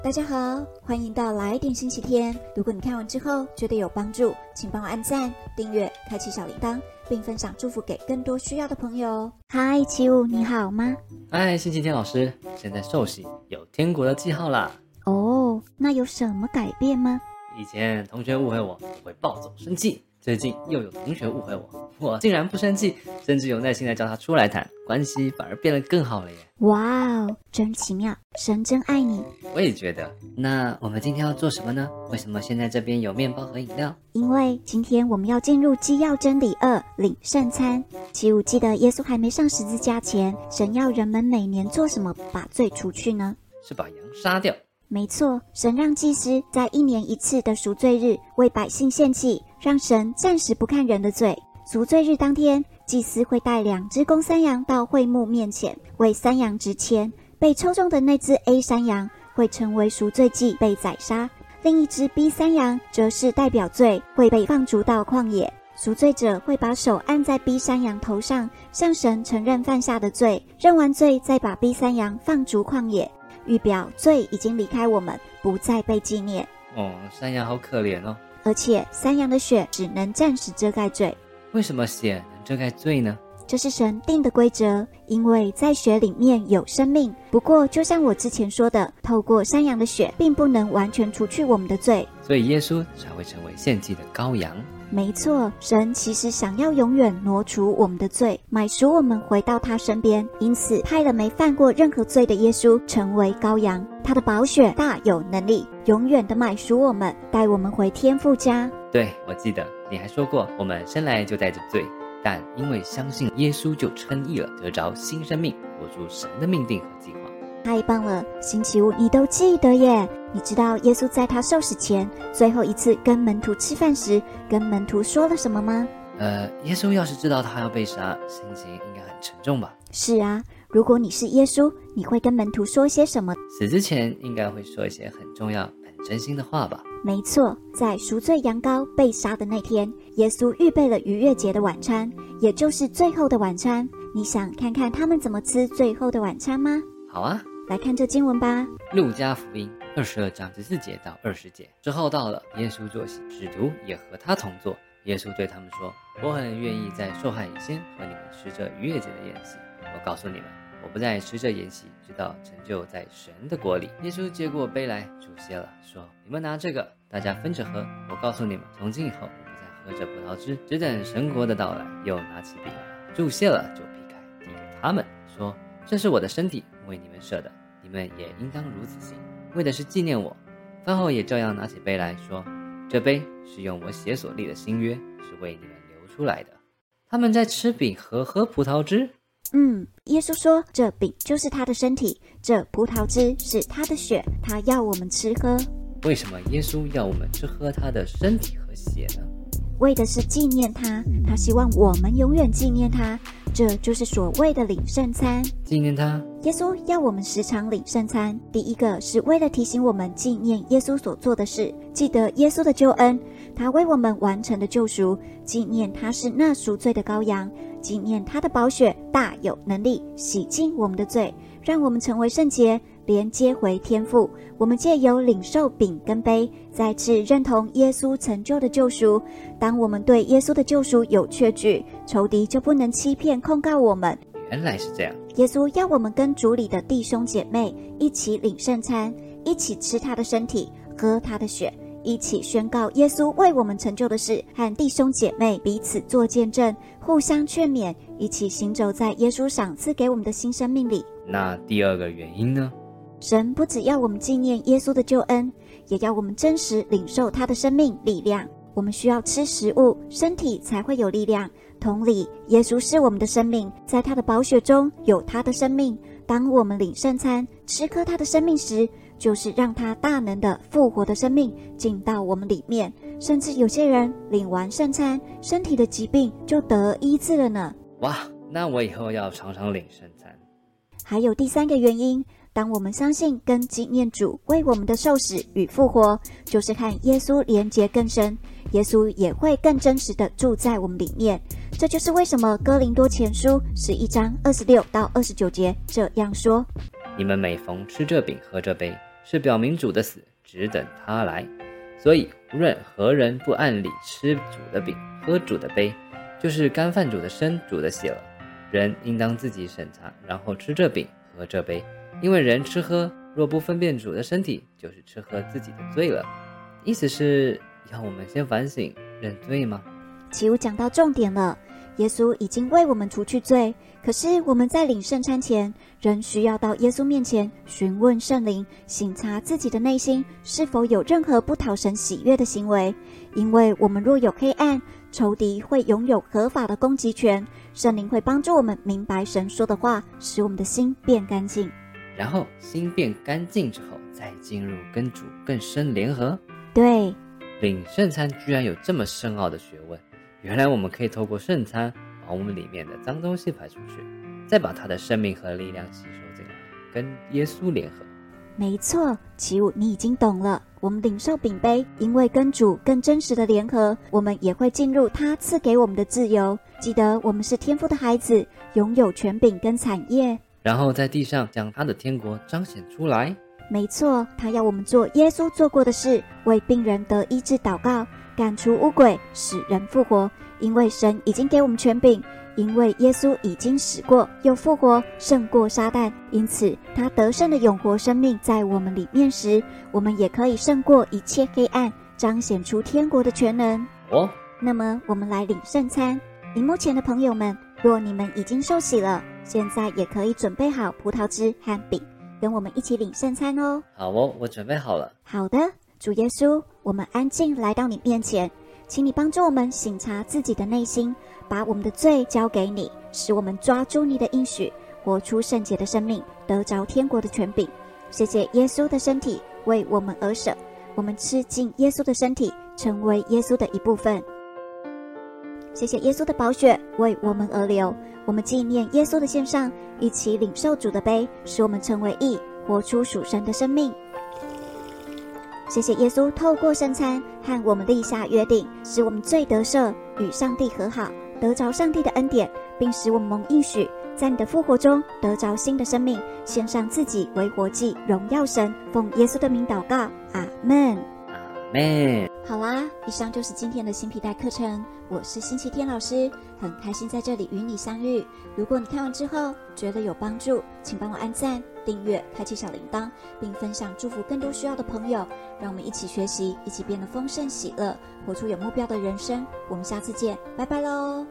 大家好，欢迎到来点星期天。如果你看完之后觉得有帮助，请帮我按赞、订阅、开启小铃铛，并分享祝福给更多需要的朋友。嗨，七五，你好吗？嗨，星期天老师，现在寿喜有天国的记号啦。哦，那有什么改变吗？以前同学误会我，我会暴走生气。最近又有同学误会我，我竟然不生气，甚至有耐心的叫他出来谈，关系反而变得更好了耶！哇哦，真奇妙，神真爱你。我也觉得。那我们今天要做什么呢？为什么现在这边有面包和饮料？因为今天我们要进入基要真理二，领圣餐。七五记得耶稣还没上十字架前，神要人们每年做什么把罪除去呢？是把羊杀掉。没错，神让祭司在一年一次的赎罪日为百姓献祭，让神暂时不看人的罪。赎罪日当天，祭司会带两只公山羊到会幕面前为山羊值签，被抽中的那只 A 山羊会成为赎罪祭被宰杀，另一只 B 山羊则是代表罪会被放逐到旷野。赎罪者会把手按在 B 山羊头上，向神承认犯下的罪，认完罪再把 B 山羊放逐旷野。预表罪已经离开我们，不再被纪念。哦，山羊好可怜哦。而且山羊的血只能暂时遮盖罪。为什么血能遮盖罪呢？这是神定的规则，因为在血里面有生命。不过，就像我之前说的，透过山羊的血，并不能完全除去我们的罪。所以耶稣才会成为献祭的羔羊。没错，神其实想要永远挪除我们的罪，买赎我们回到他身边，因此派了没犯过任何罪的耶稣成为羔羊。他的宝血大有能力，永远的买赎我们，带我们回天父家。对，我记得你还说过，我们生来就带着罪，但因为相信耶稣，就称义了，得着新生命，活出神的命定和计划。太棒了，星期五你都记得耶？你知道耶稣在他受死前最后一次跟门徒吃饭时，跟门徒说了什么吗？呃，耶稣要是知道他要被杀，心情应该很沉重吧？是啊，如果你是耶稣，你会跟门徒说些什么？死之前应该会说一些很重要、很真心的话吧？没错，在赎罪羊羔被杀的那天，耶稣预备了逾越节的晚餐，也就是最后的晚餐。你想看看他们怎么吃最后的晚餐吗？好啊。来看这经文吧，《路加福音》二十二章十四节到二十节。之后到了，耶稣坐席，使徒也和他同坐。耶稣对他们说：“我很愿意在受害以前和你们吃这逾越节的宴席。我告诉你们，我不再吃这宴席，直到成就在神的国里。”耶稣接过杯来，祝谢了，说：“你们拿这个，大家分着喝。我告诉你们，从今以后，我不再喝这葡萄汁，只等神国的到来。”又拿起饼来，祝谢了，就劈开，递给他们，说：“这是我的身体，为你们舍的。”你们也应当如此行，为的是纪念我。饭后也照样拿起杯来说：“这杯是用我血所立的新约，是为你们流出来的。”他们在吃饼和喝葡萄汁。嗯，耶稣说：“这饼就是他的身体，这葡萄汁是他的血，他要我们吃喝。”为什么耶稣要我们吃喝他的身体和血呢？为的是纪念他，他希望我们永远纪念他。这就是所谓的领圣餐，纪念他。耶稣要我们时常领圣餐，第一个是为了提醒我们纪念耶稣所做的事，记得耶稣的救恩，他为我们完成的救赎，纪念他是那赎罪的羔羊，纪念他的宝血大有能力洗净我们的罪，让我们成为圣洁。连接回天赋，我们借由领受饼跟杯，再次认同耶稣成就的救赎。当我们对耶稣的救赎有确据，仇敌就不能欺骗控告我们。原来是这样。耶稣要我们跟主里的弟兄姐妹一起领圣餐，一起吃他的身体，喝他的血，一起宣告耶稣为我们成就的事，和弟兄姐妹彼此做见证，互相劝勉，一起行走在耶稣赏赐给我们的新生命里。那第二个原因呢？神不只要我们纪念耶稣的救恩，也要我们真实领受他的生命力量。我们需要吃食物，身体才会有力量。同理，耶稣是我们的生命，在他的宝血中有他的生命。当我们领圣餐，吃喝他的生命时，就是让他大能的复活的生命进到我们里面。甚至有些人领完圣餐，身体的疾病就得医治了呢。哇，那我以后要常常领圣餐。还有第三个原因。当我们相信跟纪念主为我们的受死与复活，就是和耶稣连结更深，耶稣也会更真实的住在我们里面。这就是为什么哥林多前书十一章二十六到二十九节这样说：你们每逢吃这饼喝这杯，是表明主的死只等他来。所以，无论何人不按理吃主的饼、喝主的杯，就是干犯主的身、主的血了。人应当自己审查，然后吃这饼、喝这杯。因为人吃喝若不分辨主的身体，就是吃喝自己的罪了。意思是要我们先反省认罪吗？起舞讲到重点了，耶稣已经为我们除去罪。可是我们在领圣餐前，仍需要到耶稣面前询问圣灵，省察自己的内心是否有任何不讨神喜悦的行为。因为我们若有黑暗，仇敌会拥有合法的攻击权。圣灵会帮助我们明白神说的话，使我们的心变干净。然后心变干净之后，再进入跟主更深联合。对，领圣餐居然有这么深奥的学问。原来我们可以透过圣餐。把我们里面的脏东西排出去，再把他的生命和力量吸收进来，跟耶稣联合。没错，奇武，你已经懂了。我们领受饼杯，因为跟主更真实的联合，我们也会进入他赐给我们的自由。记得，我们是天父的孩子，拥有权柄跟产业。然后在地上将他的天国彰显出来。没错，他要我们做耶稣做过的事，为病人得医治祷告，赶除污鬼，使人复活。因为神已经给我们权柄，因为耶稣已经死过又复活，胜过撒旦，因此他得胜的永活生命在我们里面时，我们也可以胜过一切黑暗，彰显出天国的全能。哦，那么我们来领圣餐。荧幕前的朋友们，若你们已经受洗了，现在也可以准备好葡萄汁和饼，跟我们一起领圣餐哦。好哦，我准备好了。好的，主耶稣，我们安静来到你面前。请你帮助我们省察自己的内心，把我们的罪交给你，使我们抓住你的应许，活出圣洁的生命，得着天国的权柄。谢谢耶稣的身体为我们而舍，我们吃尽耶稣的身体，成为耶稣的一部分。谢谢耶稣的宝血为我们而流，我们纪念耶稣的献上，一起领受主的杯，使我们成为义，活出属神的生命。谢谢耶稣透过圣餐和我们立下约定，使我们罪得赦，与上帝和好，得着上帝的恩典，并使我们蒙应许，在你的复活中得着新的生命，献上自己为活祭，荣耀神。奉耶稣的名祷告，阿门。好啦，以上就是今天的新皮带课程。我是星期天老师，很开心在这里与你相遇。如果你看完之后觉得有帮助，请帮我按赞、订阅、开启小铃铛，并分享祝福更多需要的朋友。让我们一起学习，一起变得丰盛喜乐，活出有目标的人生。我们下次见，拜拜喽。